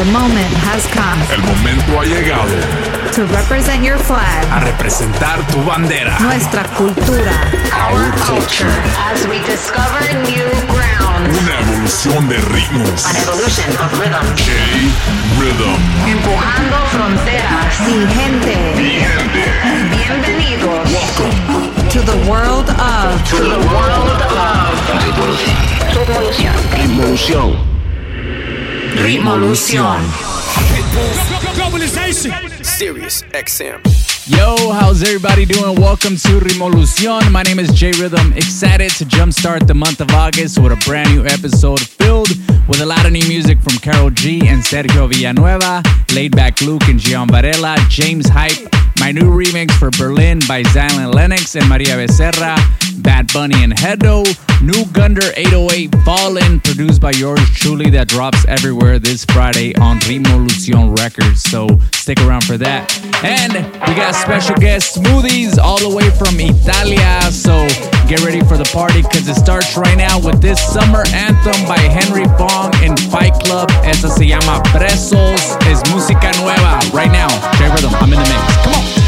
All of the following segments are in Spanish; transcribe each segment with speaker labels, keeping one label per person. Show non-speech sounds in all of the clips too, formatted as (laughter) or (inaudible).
Speaker 1: The moment has come.
Speaker 2: El momento ha llegado.
Speaker 1: To represent your flag.
Speaker 2: A representar tu bandera.
Speaker 1: Nuestra cultura.
Speaker 2: Our culture.
Speaker 3: As we discover new ground.
Speaker 2: Una evolución de ritmos.
Speaker 3: An evolution of rhythm.
Speaker 2: J-Rhythm.
Speaker 3: Empujando fronteras.
Speaker 1: Mi gente.
Speaker 2: Mi.
Speaker 3: Bienvenidos.
Speaker 2: Welcome.
Speaker 1: To the world of.
Speaker 3: To the world of. Revolución.
Speaker 4: Revolución.
Speaker 1: Ritmolución.
Speaker 4: Globalization. Serious XM.
Speaker 5: Yo, how's everybody doing? Welcome to Rimolucion. My name is J Rhythm. Excited to jumpstart the month of August with a brand new episode filled with a lot of new music from Carol G and Sergio Villanueva, Laid Back Luke and Gian Varela, James Hype, my new remix for Berlin by Zylan Lennox and Maria Becerra, Bad Bunny and Hedo, new Gunder 808 Fallen, produced by yours truly, that drops everywhere this Friday on Rimolucion Records. So stick around for that. And we got special guest Smoothies all the way from Italia. So get ready for the party because it starts right now with this summer anthem by Henry Fong in Fight Club. Esta se llama Presos. Es música nueva. Right now, J Rhythm, I'm in the mix. Come on.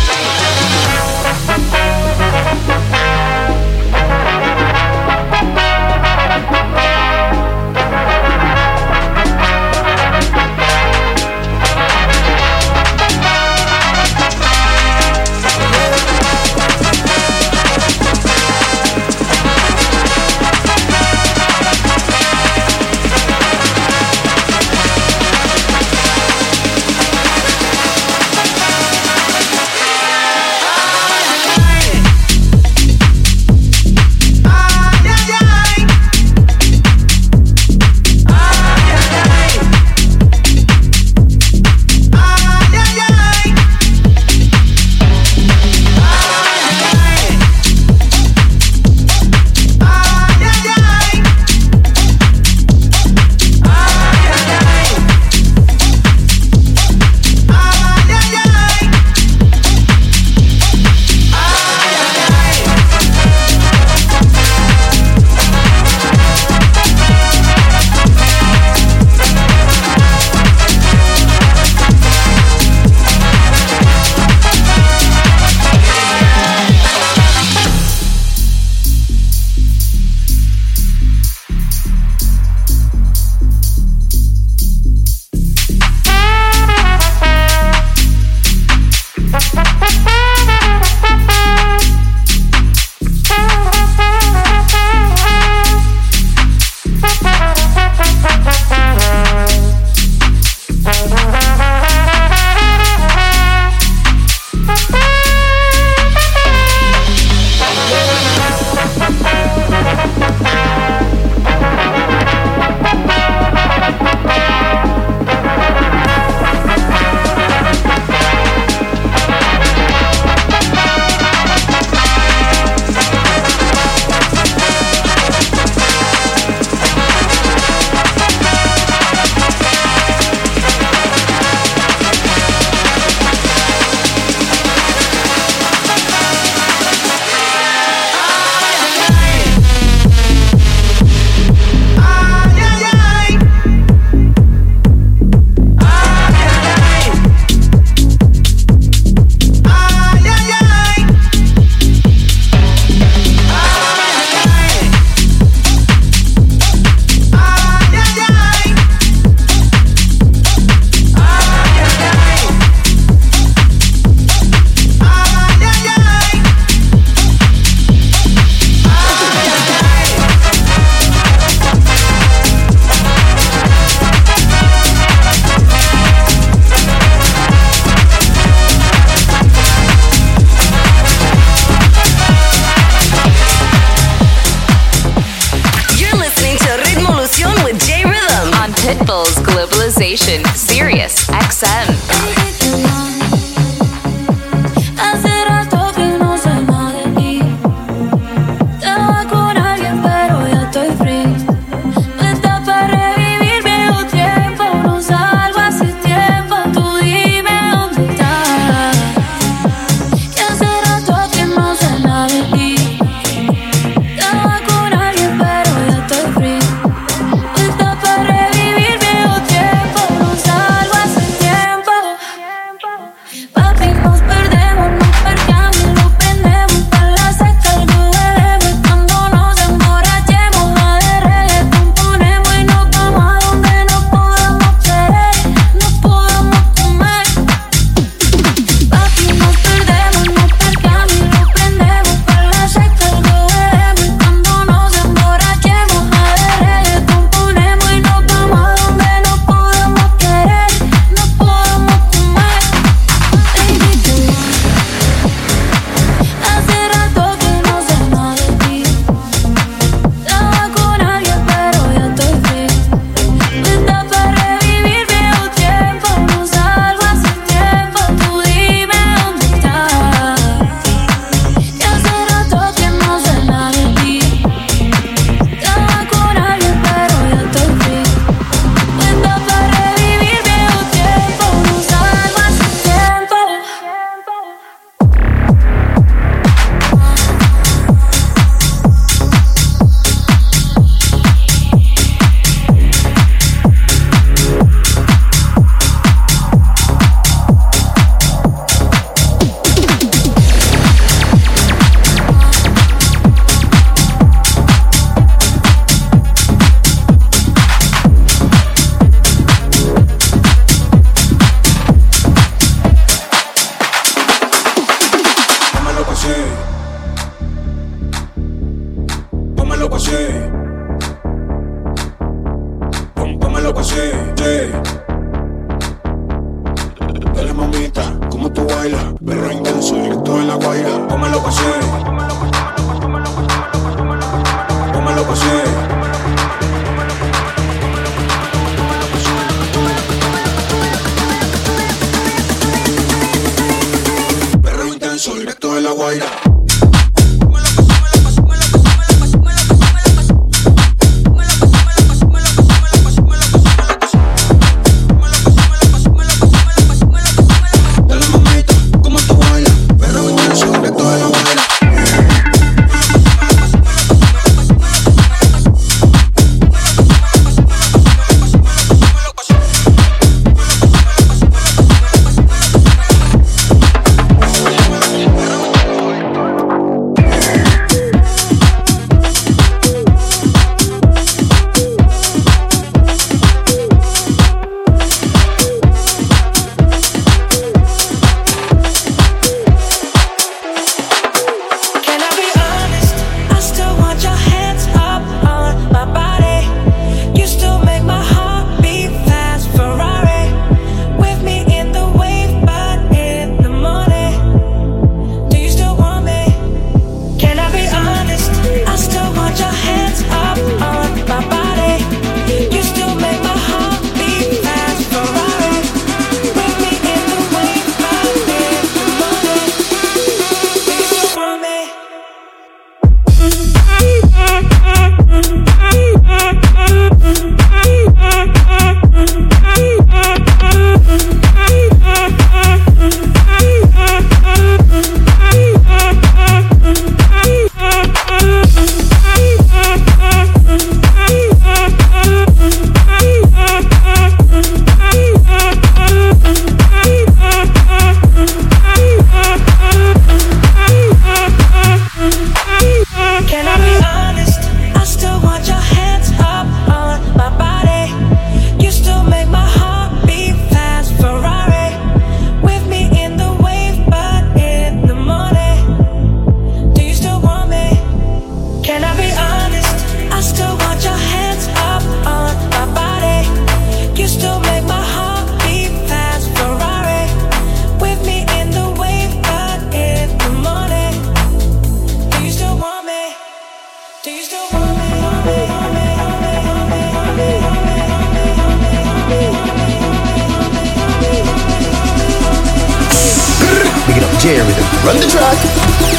Speaker 3: Jerry to
Speaker 4: run the
Speaker 6: truck.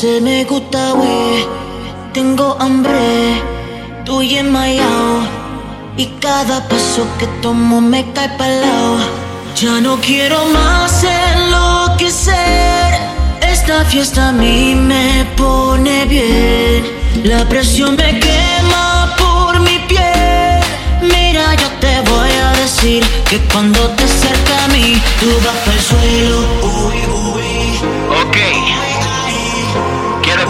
Speaker 6: Se me gusta, güey. Tengo hambre. Tú en Mayao. Y cada paso que tomo me cae palao. Ya no quiero más enloquecer. Esta fiesta a mí me pone bien. La presión me quema por mi piel. Mira, yo te voy a decir que cuando te acerca a mí, tú vas al suelo. Uy.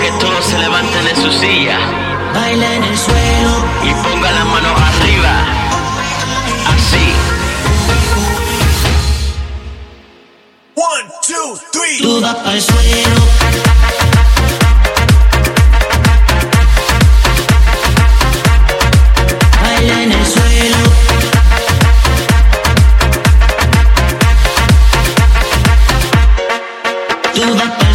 Speaker 7: Que todos se levanten de su silla.
Speaker 6: Baila en el suelo.
Speaker 7: Y ponga las manos arriba. Así.
Speaker 8: One, two, three.
Speaker 6: Tú vas para el suelo. Tú vas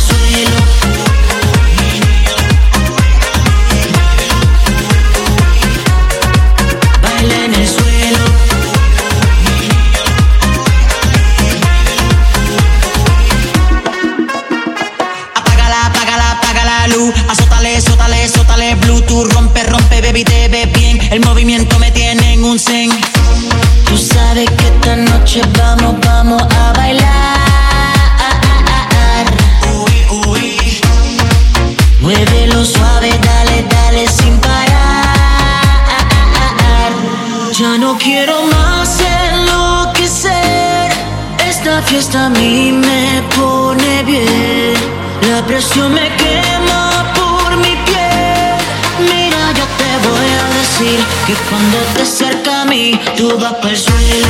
Speaker 9: a mí,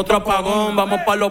Speaker 9: otro apagón. Vamos pa' los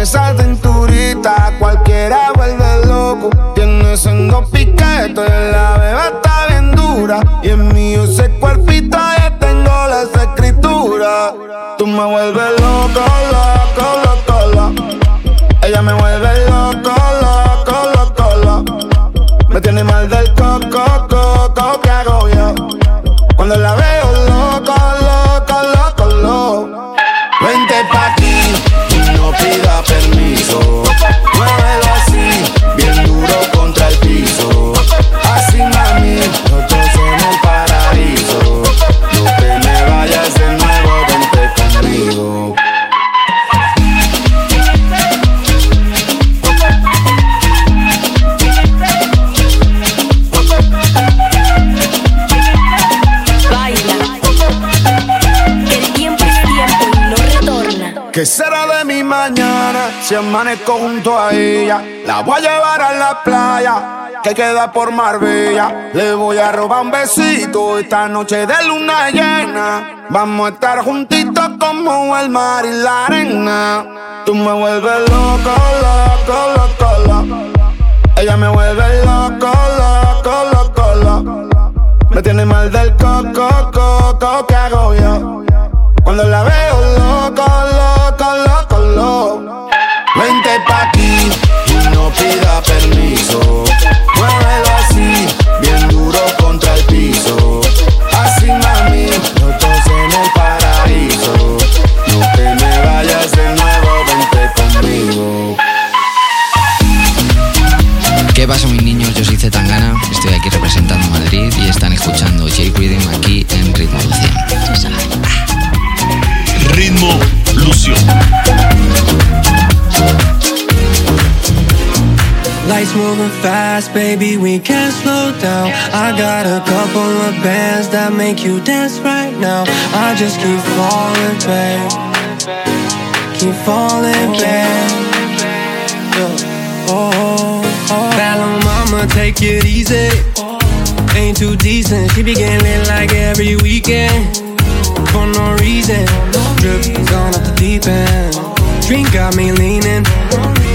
Speaker 10: esa cinturita, cualquiera vuelve loco. Tiene sendo piquete, la beba está bien dura. Y en mío ese cuerpito, ya tengo las escrituras. Tú me vuelves loco, loco, loco, loco. Ella me vuelve loco, loco, loco, loco. Me tiene mal del coco, coco, ¿qué hago yo? Cuando la veo amanezco junto a ella? La voy a llevar a la playa que queda por Marbella. Le voy a robar un besito esta noche de luna llena. Vamos a estar juntitos como el mar y la arena. Tú me vuelves loco, loco, loco, loco. Ella me vuelve loco, loco, loco, loco. Me tiene mal del coco, coco, ¿qué hago yo? Cuando la veo loco, loco, loco, loco. Vente pa' aquí y no pida permiso. Muévelo así,
Speaker 11: baby, we can't slow down. I got a couple of bands that make you dance right now. I just keep falling back, keep falling back. Yeah. Oh, oh, oh. Bad mama, take it easy. Ain't too decent, she be getting lit like every weekend. For no reason, drip gone off the deep end. Drink got me leaning,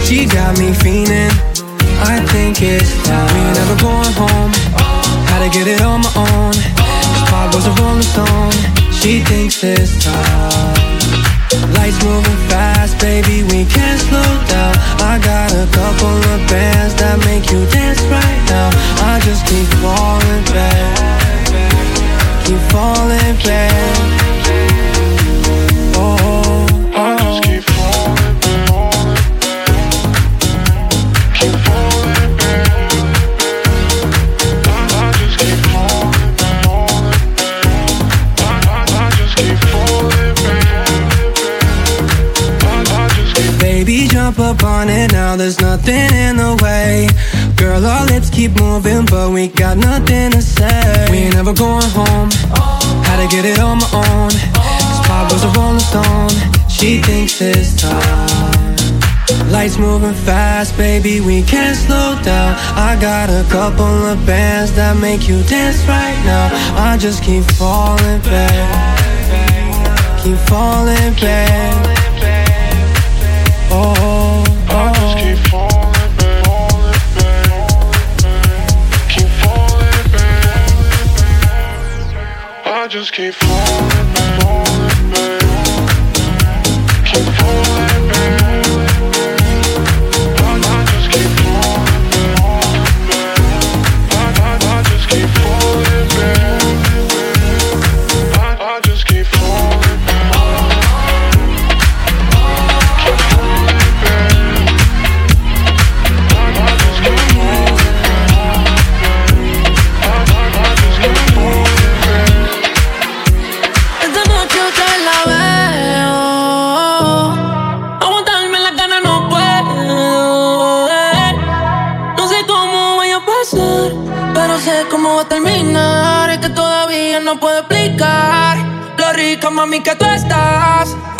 Speaker 11: she got me fiending. I think it's time we ain't never going home. Had to get it on my own. This pop was a rolling stone. She thinks it's time. Lights moving fast, baby, we can't slow down. I got a couple of bands that make you dance right now. I just keep falling back, keep falling back. keep moving, but we got nothing to say. We ain't never going home. Had to get it on my own. This was a rolling stone. She thinks it's time. Lights moving fast, baby, we can't slow down. I got a couple of bands that make you dance right now. I just keep falling back, keep falling back. Oh. just keep falling.
Speaker 9: rico, mami, que tú estás.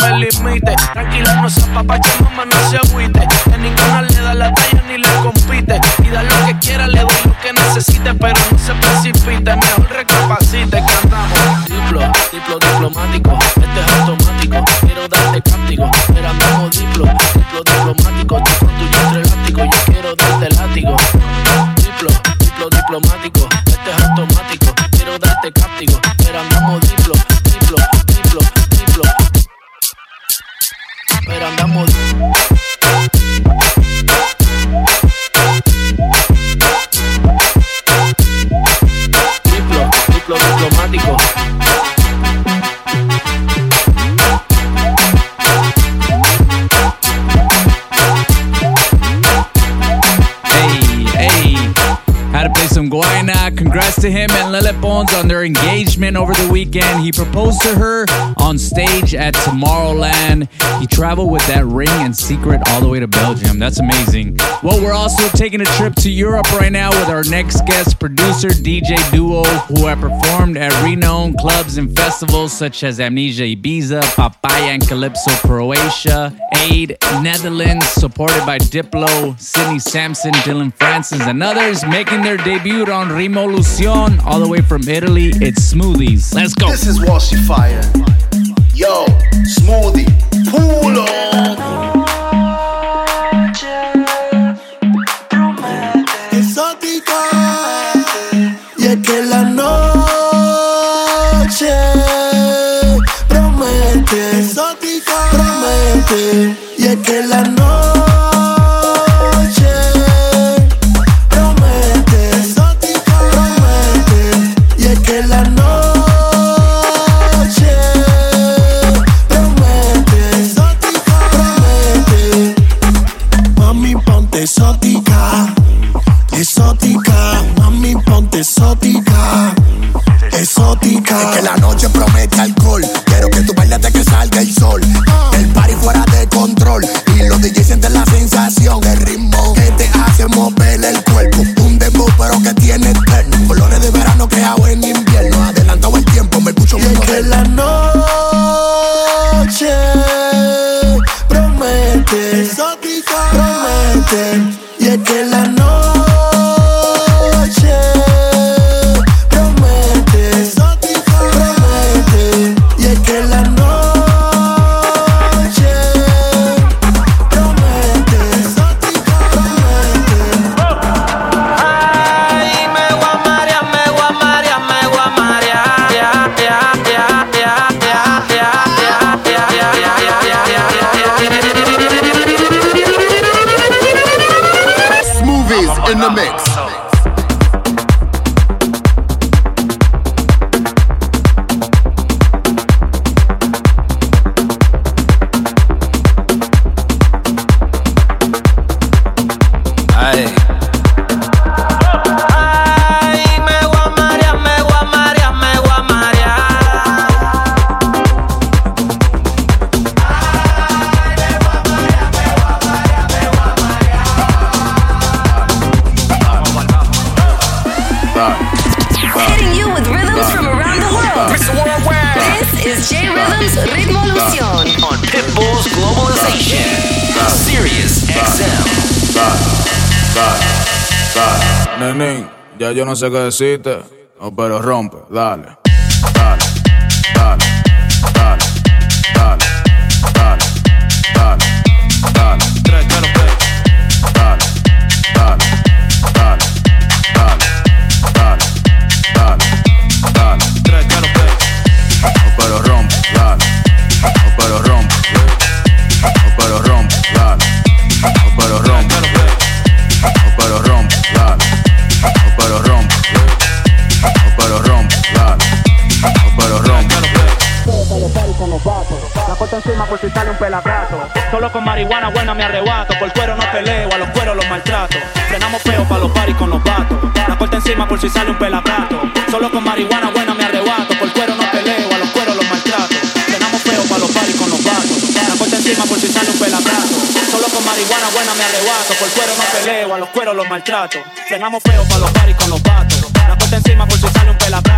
Speaker 9: me
Speaker 12: limite. Tranquila, no seas papá, que mamá no se
Speaker 5: agüite. Jones on their engagement over the weekend. He proposed to her on stage at Tomorrowland. he traveled with that ring and secret all the way to Belgium. That's amazing. Well, we're also taking a trip to Europe right now with our next guest producer, DJ Duo, who have performed at renowned clubs and festivals such as Amnesia Ibiza, Papaya and Calypso Croatia, Aid Netherlands, supported by Diplo, Sidney Sampson, Dylan Francis, and others, making their debut on Rimolucion all the way from Italy. It's Smoothies. Let's go.
Speaker 4: This is Washi Fire. Yo, smoothie, pulo.
Speaker 13: Exótica. Y es que la noche promete. Exótica. Promete. Y es que la noche. Es que la noche promete
Speaker 14: alcohol. Quiero que tú bailes de que salga el sol. El party fuera de control. Y los DJs sienten la in the mix. se excita, pero
Speaker 15: rompe, dale.
Speaker 16: Solo con marihuana buena me arrebato. Por cuero no peleo, a los cueros los maltrato. Frenamos peo para los paris con los vatos. La corta encima por si sale un pelagato. Solo con marihuana buena me arrebato. Por cuero no peleo, a los cueros los maltrato. Frenamos peo para los paris con los vatos. La corta encima por si sale un pelagato. Solo con marihuana buena me arrebato. Por cuero no peleo, a los cueros los maltrato. Frenamos peo para los paris con los vatos. La corta encima por si sale un pelagato.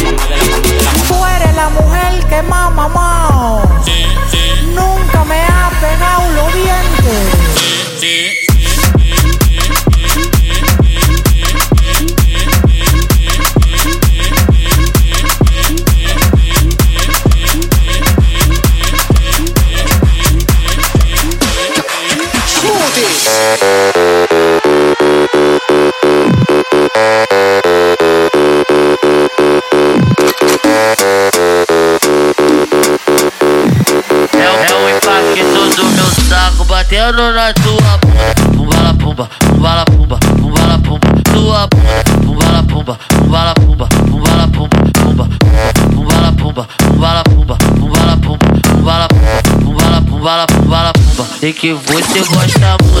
Speaker 17: Tú
Speaker 18: eres la mujer que más mamao. Nunca me ha pegado los dientes.
Speaker 19: que você gosta
Speaker 20: muito.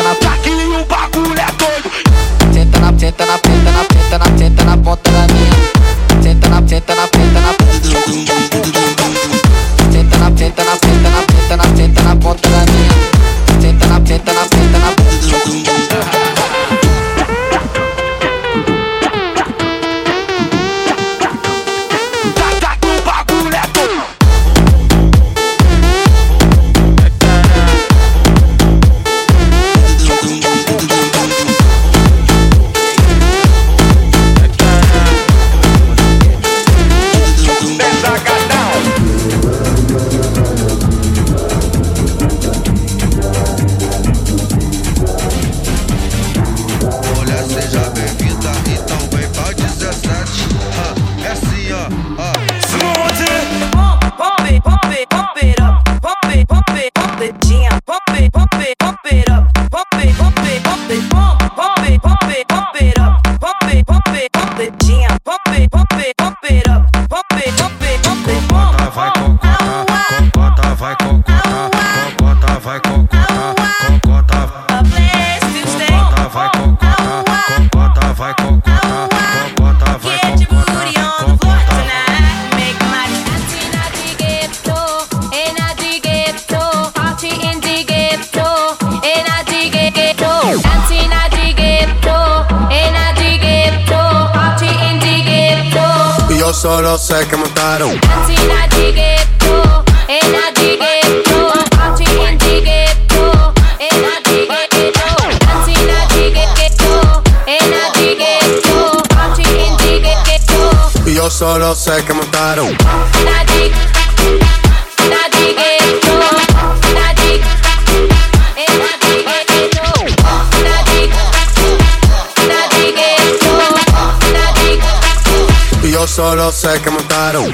Speaker 9: solo sé que montaron.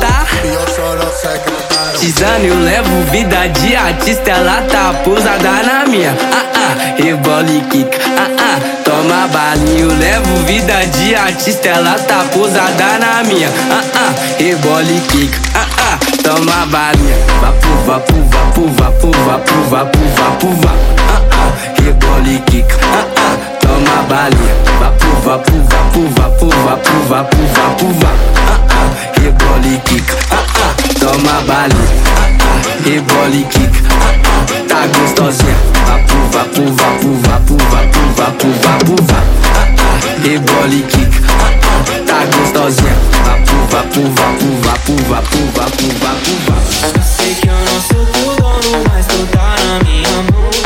Speaker 21: Tá? Tizano, eu levo vida de artista, ela tá pousada na minha. Ah ah, rebola e kick. Ah ah. Toma balinho, levo vida de artista, ela tá pousada na minha. Ah ah, rebole kick. Ah ah, toma balinha. Vá vapu, vapu, vapu, vapu, vapu, vapu, vapu. Ah ah, rebole kick. Ah ah, toma balinha. Vá vapu, vapu, vapu, vapu, vapu, vapu, vapu. Ah ah, rebole kick. Ah ah, toma balinha. Ah ah, rebole kick. Ah ah tá gostosinha. Vapu, vapu, vapu, vapu, vapu, vapu, vapu, vapu. Rebole kick. tá gostosinha. Vapu, vapu, vapu, vapu, vapu, vapu, vapu, vapu.
Speaker 22: Sei que eu não sou teu dono, mas tu tá na minha mão.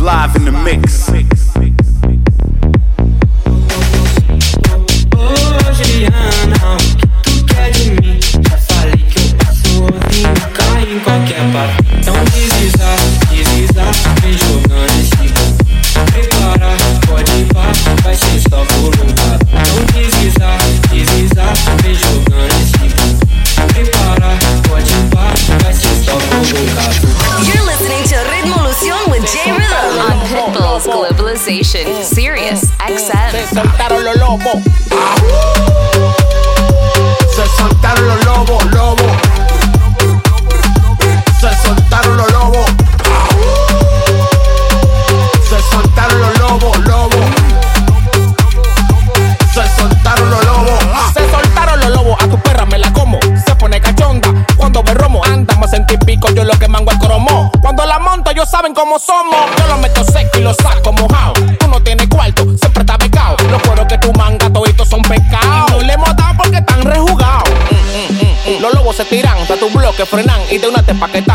Speaker 10: live in the mix.
Speaker 23: pa'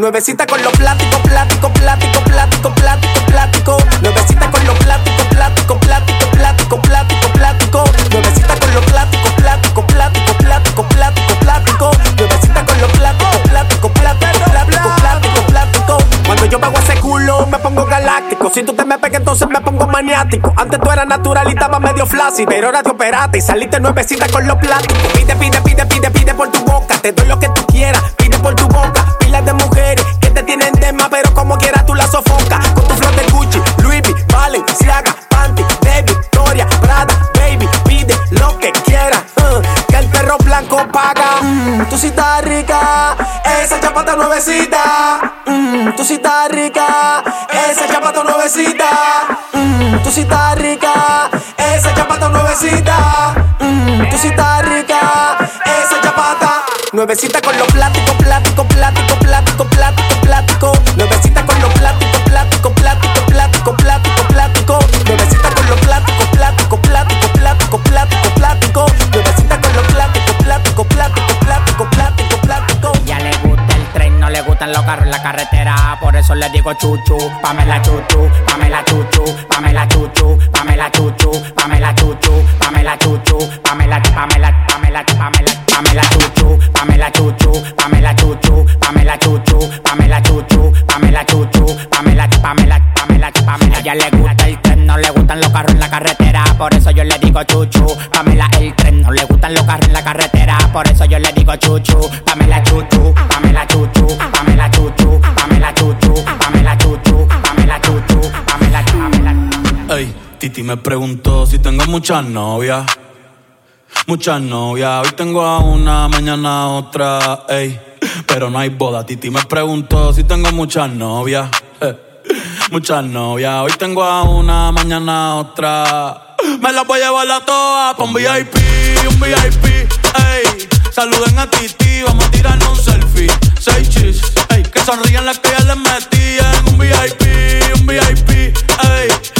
Speaker 23: Nuevecita con los pláticos, plático, plático, plático, plático, plático. Nuevecita con los pláticos, plático, plático, plático, plático, plático. Nuevecita con los pláticos, plático, plático, plático, plático, plático. Nuevecita con los pláticos, plático, plático, plático, plático, plático. Cuando yo bajo ese culo me pongo galáctico. Si tú te me pegas entonces me pongo maniático. Antes tú eras natural y estabas medio flácido, pero ahora te operaste y saliste nuevecita con los pláticos. Pide, pide, pide, pide, pide por tu boca. Te doy lo que
Speaker 18: carretera, por
Speaker 24: eso le digo chuchu. Pamela chuchu, Pamela chuchu, Pamela chuchu, Pamela chuchu, Pamela chuchu, Pamela chuchu, Pamela Pamela Pamela Pamela Pamela chuchu, Pamela chuchu, Pamela chuchu, Pamela chuchu, Pamela chuchu, Pamela chuchu, Pamela Pamela Pamela Pamela. Ella le gusta el tren, no le gustan los carros en la carretera, por eso yo le digo chuchu. Pamela el tren, no le gustan los carros en la carretera, por eso yo le digo chuchu. Pamela chuchu, Pamela chuchu.
Speaker 25: Me preguntó si tengo muchas novias. Muchas novias, hoy tengo a una, mañana otra, ey. Pero no hay boda, Titi me preguntó si tengo muchas novias. (laughs) Muchas novias, hoy tengo a una, mañana otra. Me las voy a llevar a todas pa' un VIP, un VIP, ey. Saluden a Titi, vamos a tirarnos un selfie. Seis chis, ey. Que sonrían las que ya les metí en un VIP, un VIP, ey.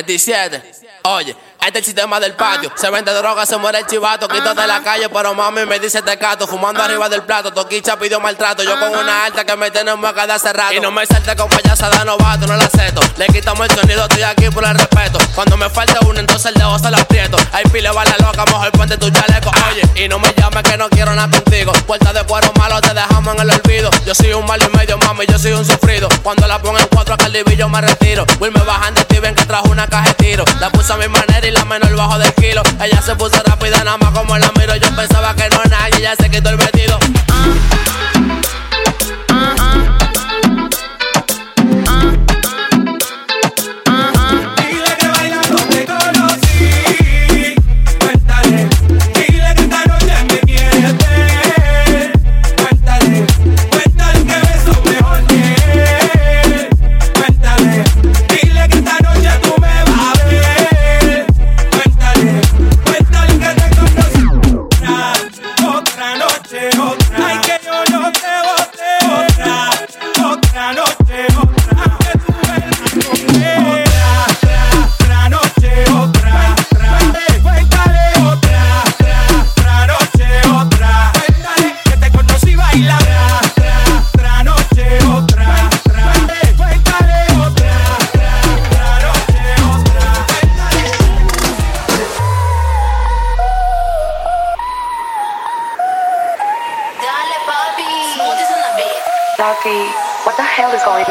Speaker 18: É na descida, olha. Este es el sistema del patio. Se vende droga, se muere el chivato. Quítate de la calle, pero mami me dice tecato. Fumando arriba del plato. Toquicha pidió maltrato. Yo con una alta que me tenemos que dar hace rato. Y no me salte con payasa de novato, no la acepto. Le quitamos el sonido, estoy aquí por el respeto. Cuando me falte uno, entonces el dedo se lo aprieto. Hay pile vale loca, mejor ponte tu chaleco. Oye, y no me llames que no quiero nada contigo. Puerta de cuero malo, te dejamos en el olvido. Yo soy un malo y medio, mami, yo soy un sufrido. Cuando la pongo en cuatro, el yo me retiro. Will me bajan de ti, ven que trajo una caja de tiro. La puse a mi manera y la menor bajo del kilo. Ella se puso rápida, nada más como la miro. Yo pensaba que no nadie, ella se quitó el vestido.
Speaker 17: Dile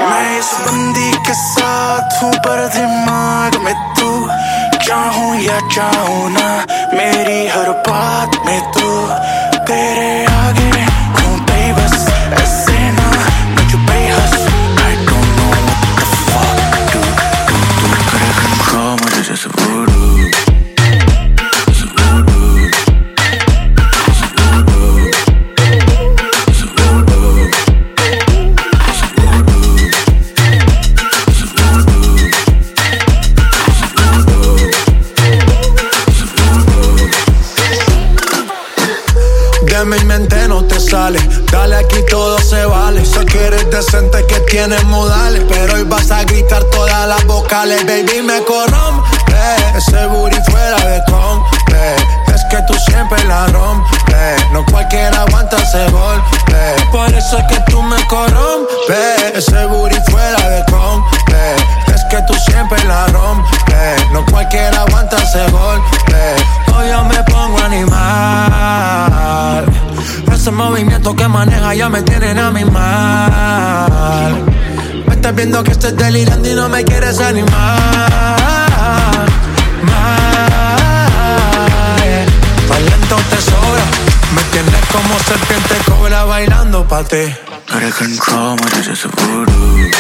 Speaker 26: मैं इस बंदी के साथ हूँ, पर दिमाग में तू चाहूँ या चाहूँ ना? मेरी हर बात में तू तेरे
Speaker 20: De mi mente no te sale, dale aquí todo se vale. Sé que eres decente, que tienes modales, pero hoy vas a gritar todas las vocales, baby me corrompe. Ese booty fuera de compe, es que tú siempre la rompes. No cualquiera aguanta ese golpe. Por eso es que tú me corrompes. Ese booty fuera de compte. Que tú siempre la rompes. No cualquiera aguanta ese golpe. Hoy yo me pongo animal. Ese movimiento que maneja ya me tienen a mi mal. Me estás viendo que estoy delirando y no me quieres animar. Talento te sobra. Me tienes como serpiente cobra bailando pa' ti.
Speaker 13: Control,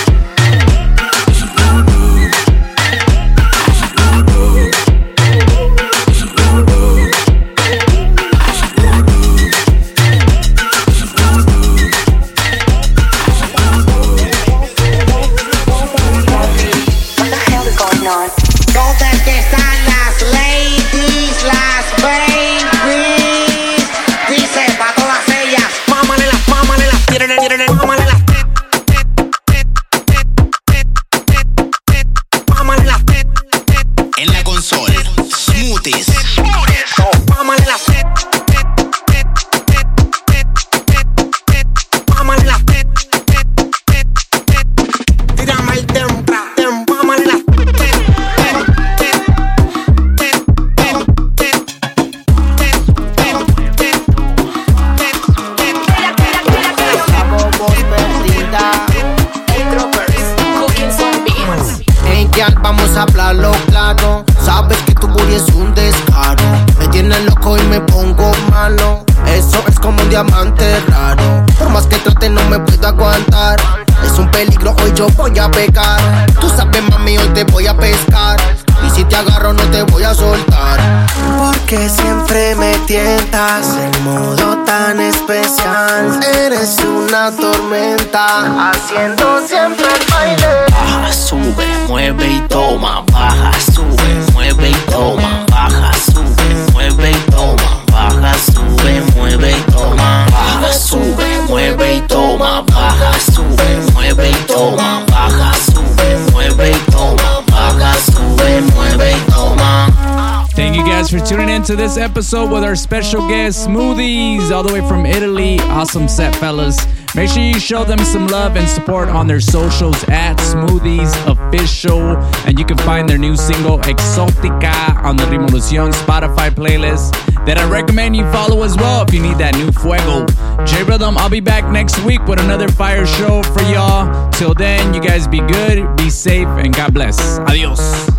Speaker 5: to this episode with our special guest, Smoothies, all the way from Italy. Awesome set, fellas. Make sure you show them some love and support on their socials at Smoothies Official. And you can find their new single, Exotica, on the Revolucion Spotify playlist that I recommend you follow as well if you need that new fuego. J Rhythm, I'll be back next week with another fire show for y'all. Till then, you guys be good, be safe, and God bless. Adios.